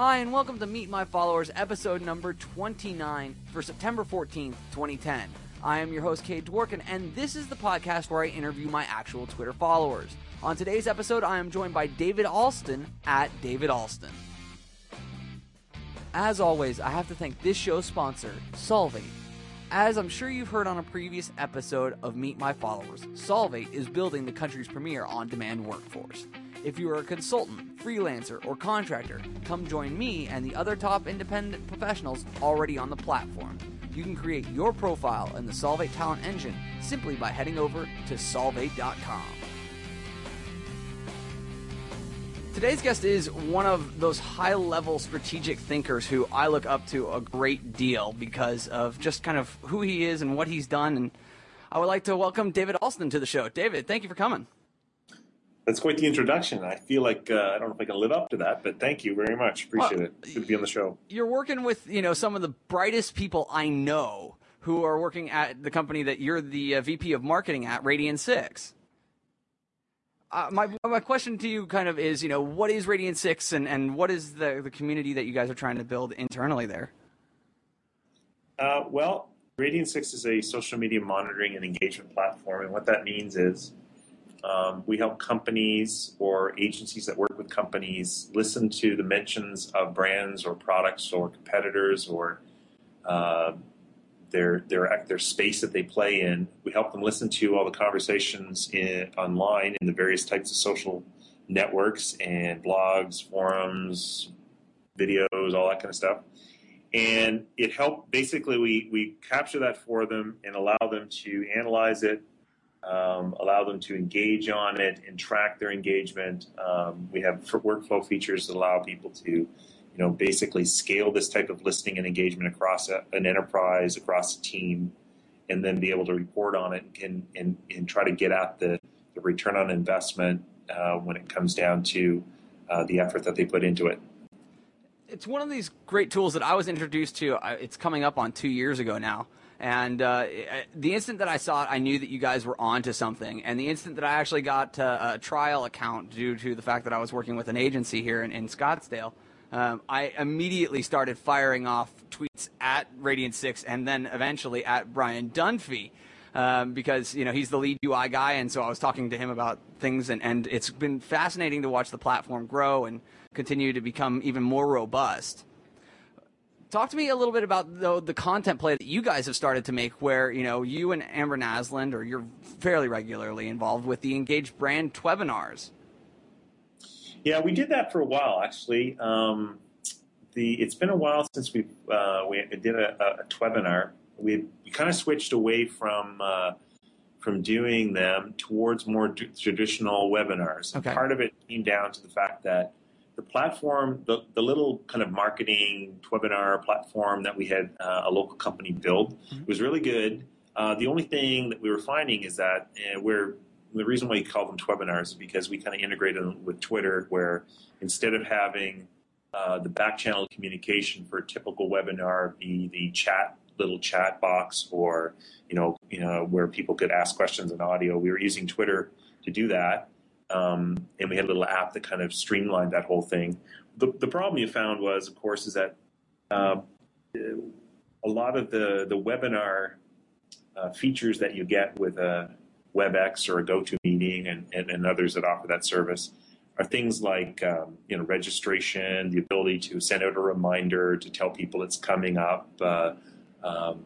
Hi, and welcome to Meet My Followers, episode number 29 for September 14th, 2010. I am your host, Kate Dworkin, and this is the podcast where I interview my actual Twitter followers. On today's episode, I am joined by David Alston at David Alston. As always, I have to thank this show's sponsor, Solvate. As I'm sure you've heard on a previous episode of Meet My Followers, Solvate is building the country's premier on demand workforce. If you are a consultant, freelancer, or contractor, come join me and the other top independent professionals already on the platform. You can create your profile in the Solvate Talent Engine simply by heading over to solvate.com. Today's guest is one of those high level strategic thinkers who I look up to a great deal because of just kind of who he is and what he's done. And I would like to welcome David Alston to the show. David, thank you for coming. That's quite the introduction. I feel like uh, I don't know if I can live up to that, but thank you very much. Appreciate well, it. Good to be on the show. You're working with you know some of the brightest people I know who are working at the company that you're the uh, VP of marketing at, Radian Six. Uh, my my question to you kind of is, you know, what is Radian Six, and, and what is the the community that you guys are trying to build internally there? Uh, well, Radian Six is a social media monitoring and engagement platform, and what that means is um, we help companies or agencies that work with companies listen to the mentions of brands or products or competitors or uh, their their their space that they play in. We help them listen to all the conversations in, online in the various types of social networks and blogs, forums, videos, all that kind of stuff. And it helped. Basically, we we capture that for them and allow them to analyze it, um, allow them to engage on it and track their engagement. Um, we have workflow features that allow people to, you know, basically scale this type of listening and engagement across a, an enterprise, across a team, and then be able to report on it and, and, and try to get at the, the return on investment uh, when it comes down to uh, the effort that they put into it. It's one of these great tools that I was introduced to. It's coming up on two years ago now and uh, the instant that I saw it, I knew that you guys were onto something. And the instant that I actually got a trial account due to the fact that I was working with an agency here in, in Scottsdale, um, I immediately started firing off tweets at Radian Six and then eventually at Brian Dunphy. Um, because you know he's the lead UI guy, and so I was talking to him about things, and, and it's been fascinating to watch the platform grow and continue to become even more robust. Talk to me a little bit about the, the content play that you guys have started to make, where you know you and Amber Naslund, or you're fairly regularly involved with the engaged brand twebinars. Yeah, we did that for a while actually. Um, the it's been a while since we uh, we did a, a webinar. We, we kind of switched away from uh, from doing them towards more traditional webinars. Okay. Part of it came down to the fact that the platform, the, the little kind of marketing webinar platform that we had uh, a local company build mm-hmm. was really good. Uh, the only thing that we were finding is that uh, we're the reason why we call them twebinars is because we kind of integrated them with Twitter, where instead of having uh, the back channel communication for a typical webinar be the chat little chat box or you know you know where people could ask questions in audio, we were using Twitter to do that. Um, and we had a little app that kind of streamlined that whole thing. The, the problem you found was, of course, is that uh, a lot of the, the webinar uh, features that you get with a WebEx or a GoToMeeting and, and, and others that offer that service are things like um, you know registration, the ability to send out a reminder to tell people it's coming up, uh, um,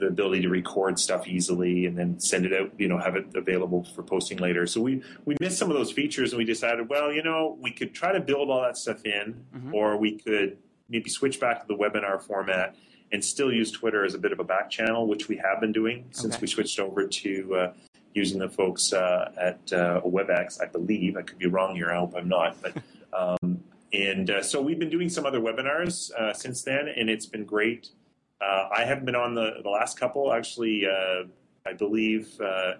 the ability to record stuff easily and then send it out, you know, have it available for posting later. So we we missed some of those features and we decided, well, you know, we could try to build all that stuff in, mm-hmm. or we could maybe switch back to the webinar format and still use Twitter as a bit of a back channel, which we have been doing since we switched over to uh, using the folks uh, at uh, WebEx, I believe. I could be wrong here. I hope I'm not, but. Um, and uh, so we've been doing some other webinars uh, since then, and it's been great. Uh, I haven't been on the, the last couple. Actually, uh, I believe uh,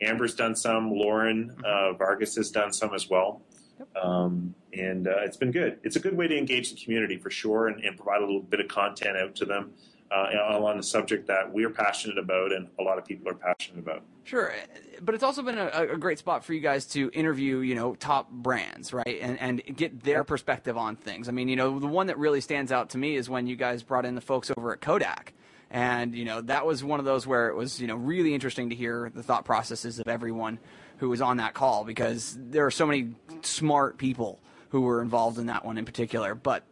Amber's done some. Lauren uh, Vargas has done some as well. Um, and uh, it's been good. It's a good way to engage the community for sure and, and, provide a little bit of content out to them. Uh, on the subject that we're passionate about and a lot of people are passionate about. Sure, but it's also been a, a, great spot for you guys to interview, you know, top brands, right, and and get their perspective on things. I mean, you know, the one that really stands out to me is when you guys brought in the folks over at Kodak, and you know that was one of those where it was you know really interesting to hear the thought processes of everyone who was on that call because there are so many smart people who were involved in that one in particular, but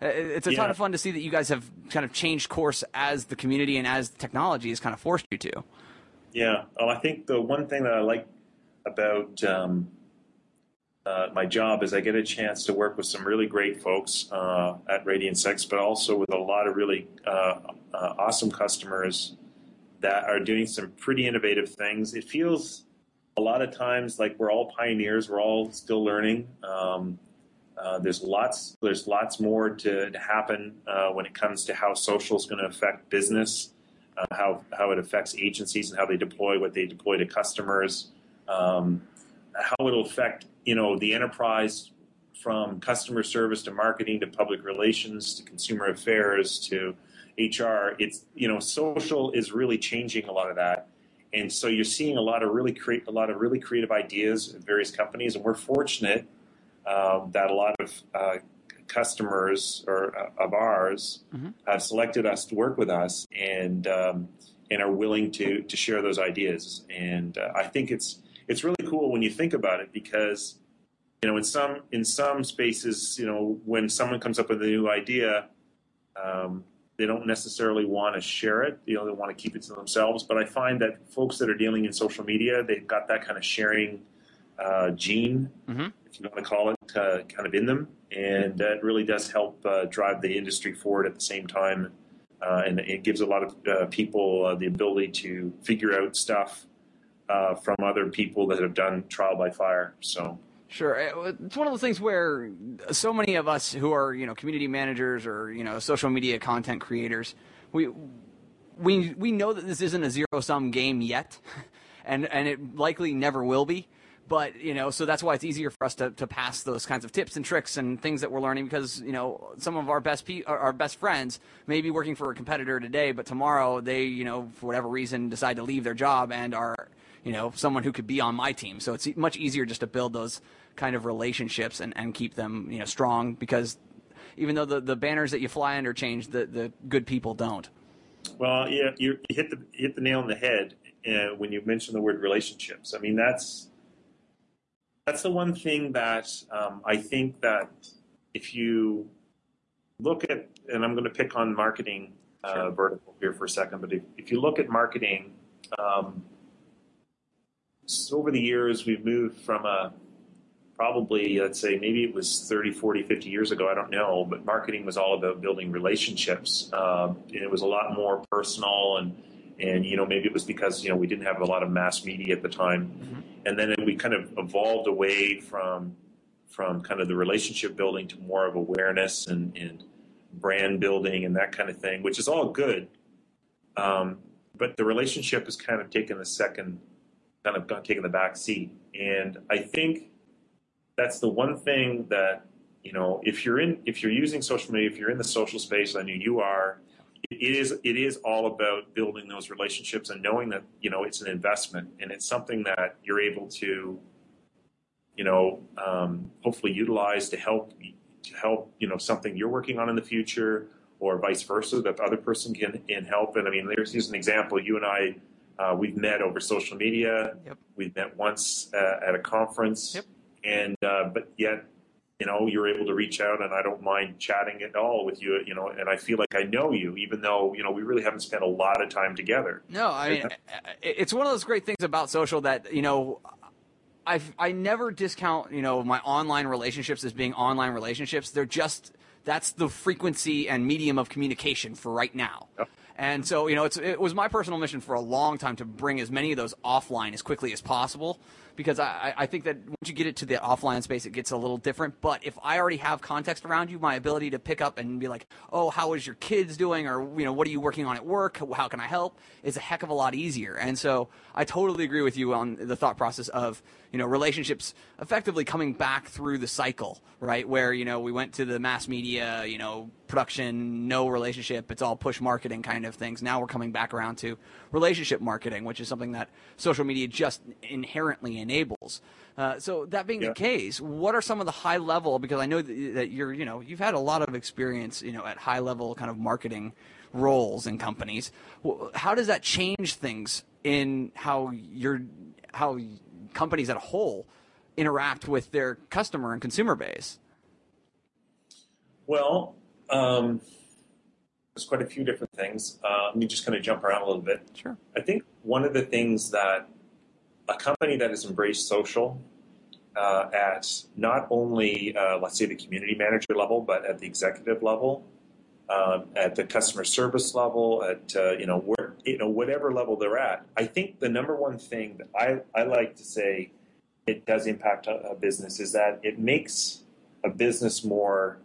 it's a yeah. ton of fun to see that you guys have kind of changed course as the community and as technology has kind of forced you to. Yeah, well, I think the one thing that I like about um, uh, my job is I get a chance to work with some really great folks uh, at Radian6, but also with a lot of really uh, uh, awesome customers that are doing some pretty innovative things. It feels a lot of times like we're all pioneers, we're all still learning. Um, uh, there's lots. There's lots more to, to happen uh, when it comes to how social is going to affect business, uh, how how it affects agencies and how they deploy what they deploy to customers, um, how it'll affect you know the enterprise from customer service to marketing to public relations to consumer affairs to HR. It's you know social is really changing a lot of that, and so you're seeing a lot of really create a lot of really creative ideas in various companies, and we're fortunate um, that a lot of uh, customers or uh, of ours mm-hmm. have selected us to work with us and um, and are willing to to share those ideas. And uh, I think it's it's really cool when you think about it because you know in some in some spaces you know when someone comes up with a new idea. Um, they don't necessarily want to share it. You know, they want to keep it to themselves. But I find that folks that are dealing in social media, they've got that kind of sharing uh, gene, mm-hmm. if you want to call it, uh, kind of in them, and that really does help uh, drive the industry forward at the same time. Uh, and it gives a lot of uh, people uh, the ability to figure out stuff from other people that have done trial by fire. So. Sure, it's one of those things where so many of us who are you know community managers or you know social media content creators, we we we know that this isn't a zero sum game yet, and and it likely never will be but you know so that's why it's easier for us to, to pass those kinds of tips and tricks and things that we're learning because you know some of our best pe- our best friends may be working for a competitor today but tomorrow they you know for whatever reason decide to leave their job and are you know someone who could be on my team. So it's much easier just to build those kind of relationships and, and keep them you know strong because even though the, the banners that you fly under change the, the good people don't. Well yeah you hit the hit the nail on the head uh, when you mention the word relationships. I mean that's that's the one thing that um, I think that if you look at, and I'm going to pick on marketing uh, sure. vertical here for a second, but if, if you look at marketing, um, so over the years we've moved from a probably let's say maybe it was 30 40 50 years ago i don't know but marketing was all about building relationships um, and it was a lot more personal and and you know maybe it was because you know we didn't have a lot of mass media at the time. Mm-hmm. and then we kind of evolved away from from kind of the relationship building to more of awareness and, and brand building and that kind of thing which is all good. Um, but the relationship has kind of taken the second kind of taken the back seat. And i think that's the one thing that you know if you're in if you're using social media if you're in the social space i know you are it is it is all about building those relationships and knowing that you know it's an investment and it's something that you're able to you know um, hopefully utilize to help to help you know something you're working on in the future or vice versa that the other person can, can help and i mean there's here's an example you and i uh, we've met over social media yep. we've met once uh, at a conference yep. and uh, but yet you know, you're able to reach out and I don't mind chatting at all with you, you know, and I feel like I know you, even though, you know, we really haven't spent a lot of time together. No, I mean, it's one of those great things about social that, you know, I I never discount, you know, my online relationships as being online relationships. They're just, that's the frequency and medium of communication for right now. Yep. And so, you know, it's it was my personal mission for a long time to bring as many of those offline as quickly as possible because I, I think that once you get it to the offline space, it gets a little different. But if I already have context around you, my ability to pick up and be like, oh, how is your kids doing? Or, you know, what are you working on at work? How can I help? Is a heck of a lot easier. And so I totally agree with you on the thought process of, you know, relationships effectively coming back through the cycle, right? Where, you know, we went to the mass media, you know, production, no relationship, it's all push marketing kind of things. Now we're coming back around to relationship marketing, which is something that social media just inherently enables. Uh, so that being yeah. the case, what are some of the high level? Because I know that, that you're, you know, you've had a lot of experience, you know, at high level kind of marketing roles in companies. How does that change things in how you're, how companies as a whole interact with their customer and consumer base? Well, um, there's quite a few different things. Uh, let me just kind of jump around a little bit. Sure. I think one of the things that a company that has embraced social uh, at not only, uh, let's say, the community manager level, but at the executive level, um, at the customer service level, at uh, you know where you know whatever level they're at. I think the number one thing that I, I like to say it does impact a, a business is that it makes a business more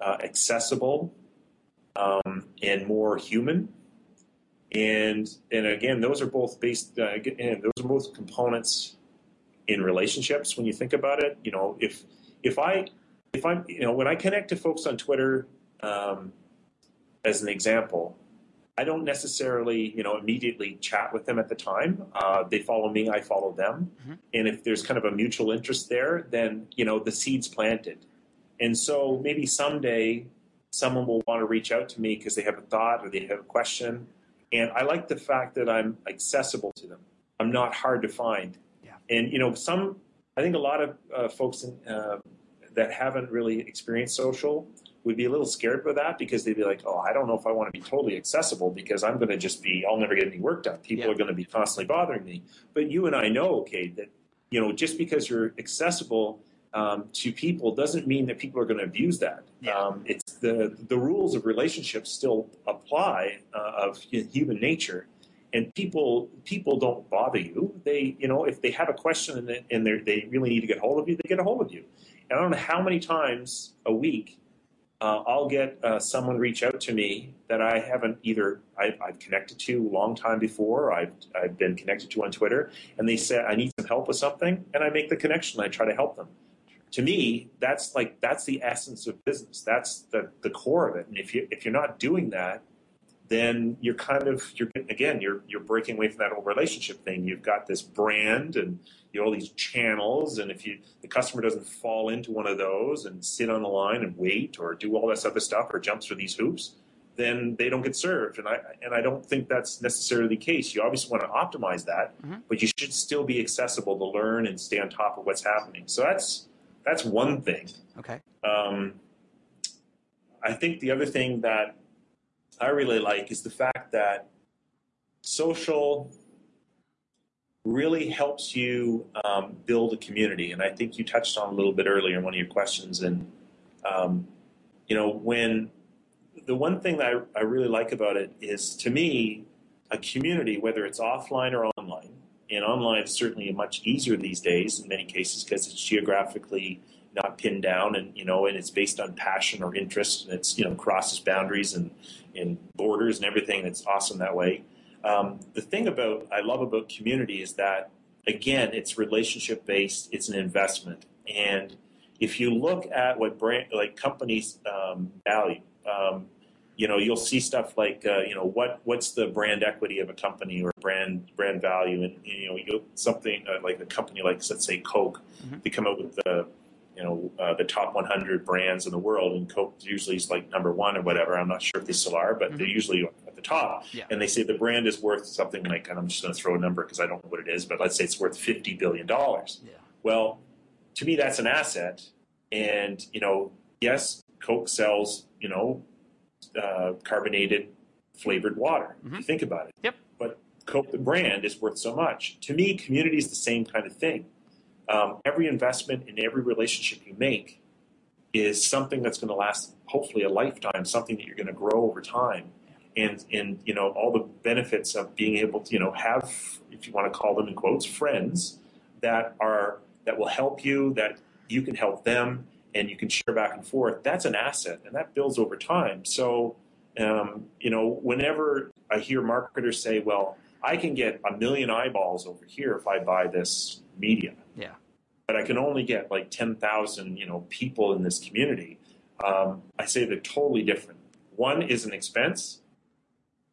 uh, accessible um, and more human. And and again, those are both based. Uh, again, those are both components in relationships. When you think about it, you know, if if I if I'm you know when I connect to folks on Twitter, um, as an example, I don't necessarily, you know, immediately chat with them at the time. Uh, they follow me, I follow them, mm-hmm. and if there's kind of a mutual interest there, then you know the seeds planted. And so maybe someday someone will want to reach out to me because they have a thought or they have a question. And I like the fact that I'm accessible to them. I'm not hard to find. Yeah. And, you know, some, I think a lot of uh, folks in, uh, that haven't really experienced social would be a little scared by that because they'd be like, oh, I don't know if I want to be totally accessible because I'm going to just be, I'll never get any work done. People yeah. are going to be constantly bothering me. But you and I know, okay, that, you know, just because you're accessible um, to people doesn't mean that people are going to abuse that. Yeah. Um, the the rules of relationships still apply uh, of human nature, and people people don't bother you. They you know if they have a question and, they, they really need to get hold of you, they get a hold of you. And I don't know how many times a week uh, I'll get uh, someone reach out to me that I haven't either I, have connected to a long time before, I've, I've been connected to on Twitter, and they say I need some help with something, and I make the connection. I try to help them to me, that's like that's the essence of business. That's the the core of it. And if you if you're not doing that, then you're kind of you're again you're you're breaking away from that old relationship thing. You've got this brand and you know all these channels, and if you the customer doesn't fall into one of those and sit on the line and wait or do all this other stuff or jump through these hoops, then they don't get served. And I and I don't think that's necessarily the case. You obviously want to optimize that, mm-hmm. but you should still be accessible to learn and stay on top of what's happening. So that's that's one thing. Okay. Um, I think the other thing that I really like is the fact that social really helps you um, build a community. And I think you touched on a little bit earlier in one of your questions. And, um, you know, when the one thing that I, I really like about it is to me, a community, whether it's offline or online, and online is certainly much easier these days in many cases because it's geographically not pinned down and you know and it's based on passion or interest and it's you know crosses boundaries and, and borders and everything it's awesome that way. Um, the thing about i love about community is that again it's relationship based it's an investment. And if you look at what brand like companies um, value um, you know, you'll see stuff like, uh, you know, what what's the brand equity of a company or brand brand value, and you know, you something uh, like a company like let's say Coke, mm-hmm. they come out with the you know uh, the top 100 brands in the world, and Coke usually is like number one or whatever. I'm not sure if they still are, but mm-hmm. they're usually at the top. Yeah. And they say the brand is worth something like, and I'm just going to throw a number because I don't know what it is, but let's say it's worth 50 billion dollars. Yeah. Well, to me, that's an asset, and you know, yes, Coke sells you know uh, carbonated flavored water. Mm-hmm. think about it. Yep. But Coke, the brand, is worth so much. To me, community is the same kind of thing. Um, every investment in every relationship you make is something that's going to last hopefully a lifetime, something that you're going to grow over time. And, and you know all the benefits of being able to you know have if you want to call them in quotes friends that are that will help you, that you can help them, and you can share back and forth. That's an asset, and that builds over time. So, um, you know, whenever I hear marketers say, "Well, I can get a million eyeballs over here if I buy this media," yeah, but I can only get like ten thousand, you know, people in this community. Um, I say they're totally different. One is an expense.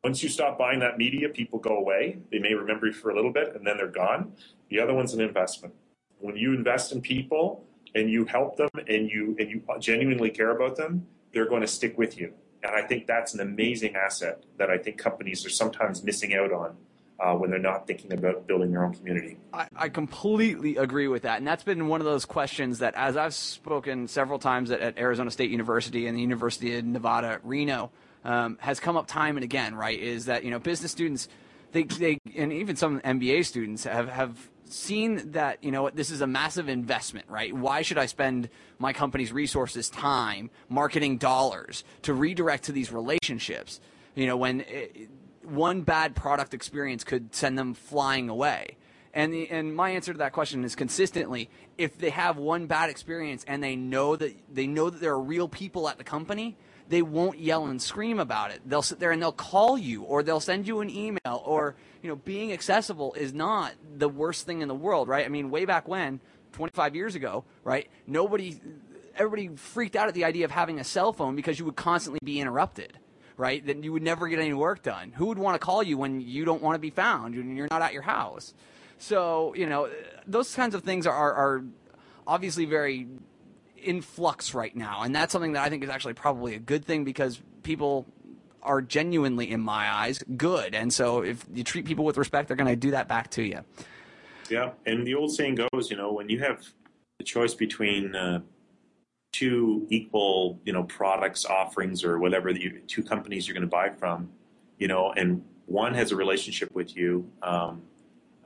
Once you stop buying that media, people go away. They may remember you for a little bit and then they're gone. The other one's an investment. When you invest in people and you help them and you and you genuinely care about them, they're going to stick with you. And I think that's an amazing asset that I think companies are sometimes missing out on uh, when they're not thinking about building their own community. I, I, completely agree with that. And that's been one of those questions that, as I've spoken several times at, at Arizona State University and the University of Nevada, Reno, um, has come up time and again, right? Is that, you know, business students, they, they and even some MBA students have, have seen that, you know, this is a massive investment, right? Why should I spend my company's resources, time, marketing dollars to redirect to these relationships? You know, when it, one bad product experience could send them flying away. And the, and my answer to that question is consistently if they have one bad experience and they know that they know that there are real people at the company, they won't yell and scream about it. They'll sit there and they'll call you or they'll send you an email or you know being accessible is not the worst thing in the world, right? I mean, way back when, 25 years ago, right? Nobody everybody freaked out at the idea of having a cell phone because you would constantly be interrupted right? Then you would never get any work done. Who would want to call you when you don't want to be found and you're not at your house? So, you know, those kinds of things are, are obviously very in flux right now. And that's something that I think is actually probably a good thing because people are genuinely, in my eyes, good. And so if you treat people with respect, they're going to do that back to you. Yeah. And the old saying goes, you know, when you have the choice between uh, two equal, you know, products offerings or whatever the two companies you're going to buy from, you know, and one has a relationship with you, um,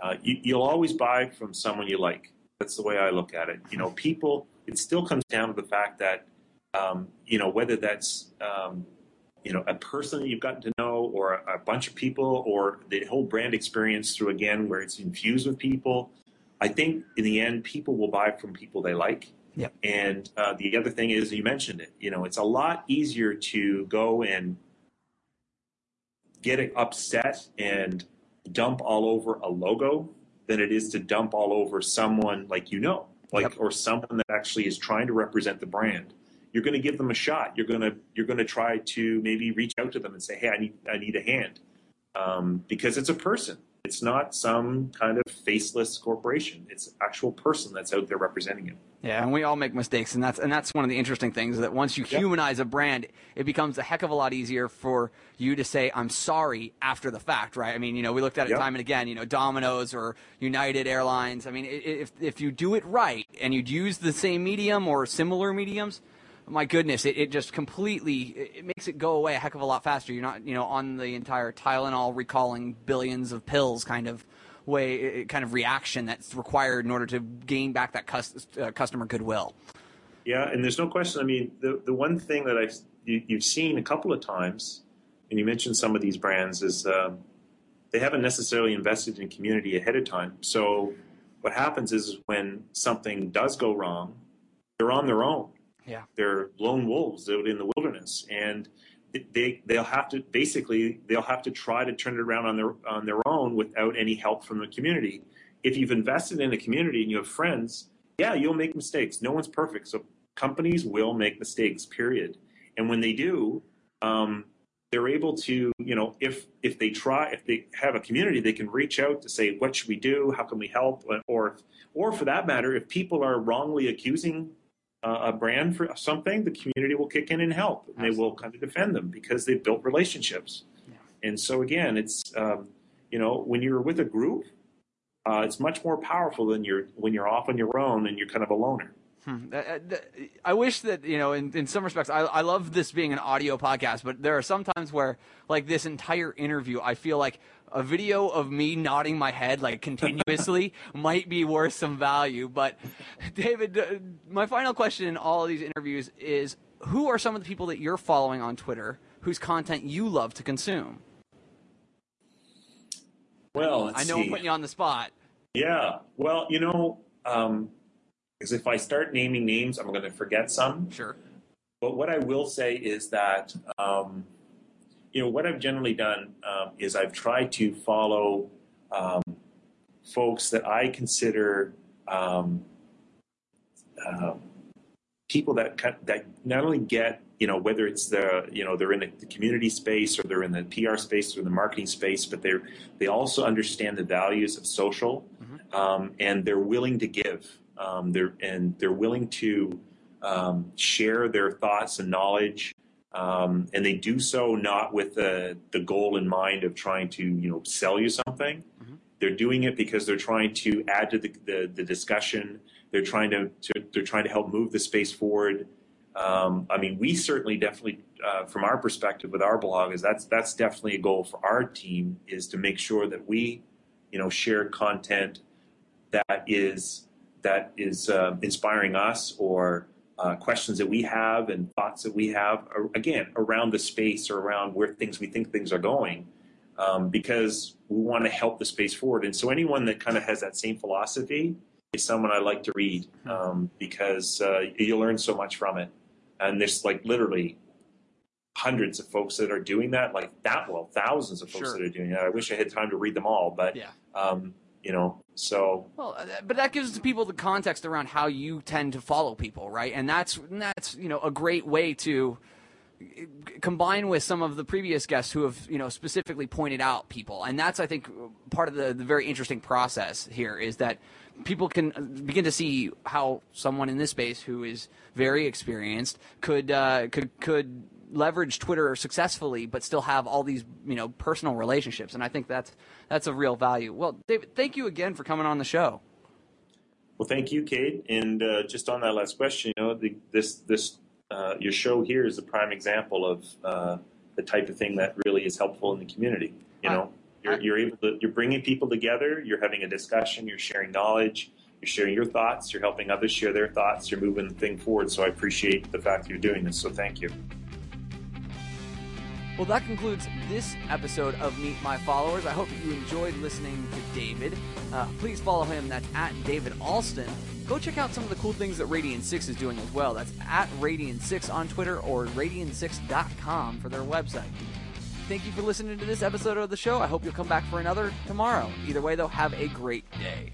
uh, you, will always buy from someone you like. That's the way I look at it. You know, people. It still comes down to the fact that, um, you know, whether that's um, you know a person that you've gotten to know, or a, a bunch of people, or the whole brand experience through again where it's infused with people. I think in the end, people will buy from people they like. Yep. And uh, the other thing is, you mentioned it. You know, it's a lot easier to go and get upset and dump all over a logo than it is to dump all over someone like you know, like yep. or someone that actually is trying to represent the brand. You're going to give them a shot. You're going to you're going to try to maybe reach out to them and say, "Hey, I need I need a hand," um, because it's a person. It's not some kind of faceless corporation. It's an actual person that's out there representing it. Yeah, and we all make mistakes, and that's and that's one of the interesting things that once you humanize a brand, it becomes a heck of a lot easier for you to say I'm sorry after the fact, right? I mean, you know, we looked at it yep. time and again. You know, Domino's or United Airlines. I mean, if if you do it right and you'd use the same medium or similar mediums, my goodness, it, it just completely it makes it go away a heck of a lot faster. You're not, you know, on the entire Tylenol recalling billions of pills kind of way, kind of reaction that's required in order to gain back that cus- uh, customer goodwill. Yeah, and there's no question. I mean, the the one thing that I've you, have seen a couple of times, and you mentioned some of these brands, is um, they haven't necessarily invested in community ahead of time. So what happens is when something does go wrong, they're on their own yeah. They're lone wolves out in the wilderness, and they they'll have to basically they'll have to try to turn it around on their on their own without any help from the community. If you've invested in a community and you have friends, yeah, you'll make mistakes. No one's perfect, so companies will make mistakes. Period. And when they do, um, they're able to, you know, if if they try, if they have a community, they can reach out to say, what should we do? How can we help? Or or for that matter, if people are wrongly accusing a brand for something, the community will kick in and help. And they will kind of defend them because they've built relationships. Yeah. And so again, it's um, you know when you're with a group, uh, it's much more powerful than you're when you're off on your own and you're kind of a loner. Hmm. Uh, uh, I wish that you know, in, in some respects, I, I love this being an audio podcast, but there are some times where, like this entire interview, I feel like a video of me nodding my head like continuously might be worth some value. But David, uh, my final question in all of these interviews is: Who are some of the people that you're following on Twitter whose content you love to consume? Well, I know see. I'm putting you on the spot. Yeah. Well, you know, um, because if I start naming names, I'm going to forget some. Sure. But what I will say is that, um, you know, what I've generally done um, is I've tried to follow um, folks that I consider um, uh, people that that not only get you know whether it's the you know they're in the community space or they're in the PR space or the marketing space, but they they also understand the values of social mm-hmm. um, and they're willing to give. Um, they're and they're willing to um, share their thoughts and knowledge. Um, and they do so not with the, the goal in mind of trying to you know sell you something. Mm-hmm. They're doing it because they're trying to add to the, the, the discussion. They're trying to, to, they're trying to help move the space forward. Um, I mean, we certainly definitely, uh, from our perspective with our blog, is that's that's definitely a goal for our team is to make sure that we, you know, share content that is that is uh, inspiring us or uh, questions that we have and thoughts that we have again around the space or around where things we think things are going um, because we want to help the space forward. And so anyone that kind of has that same philosophy is someone I like to read um, because uh, you learn so much from it. And there's like literally hundreds of folks that are doing that, like that, well, thousands of folks sure. that are doing that. I wish I had time to read them all, but yeah. Um, you know, so well, uh, but that gives people the context around how you tend to follow people, right? And that's that's you know a great way to combine with some of the previous guests who have you know specifically pointed out people and that's i think part of the, the very interesting process here is that people can begin to see how someone in this space who is very experienced could uh, could could leverage Twitter successfully, but still have all these you know personal relationships, and I think that's that's a real value. Well, David, thank you again for coming on the show. Well, thank you, Kate. And uh, just on that last question, you know, the, this this uh, your show here is a prime example of uh, the type of thing that really is helpful in the community. You know, you're, you're able to you're bringing people together. You're having a discussion. You're sharing knowledge. You're sharing your thoughts. You're helping others share their thoughts. You're moving the thing forward. So I appreciate the fact that you're doing this. So thank you. Well, that concludes this episode of Meet My Followers. I hope you enjoyed listening to David. Uh, please follow him. That's at David Alston go check out some of the cool things that Radian 6 is doing as well. That's at Radian 6 on Twitter or radian6.com for their website. Thank you for listening to this episode of the show. I hope you'll come back for another tomorrow. Either way, though, have a great day.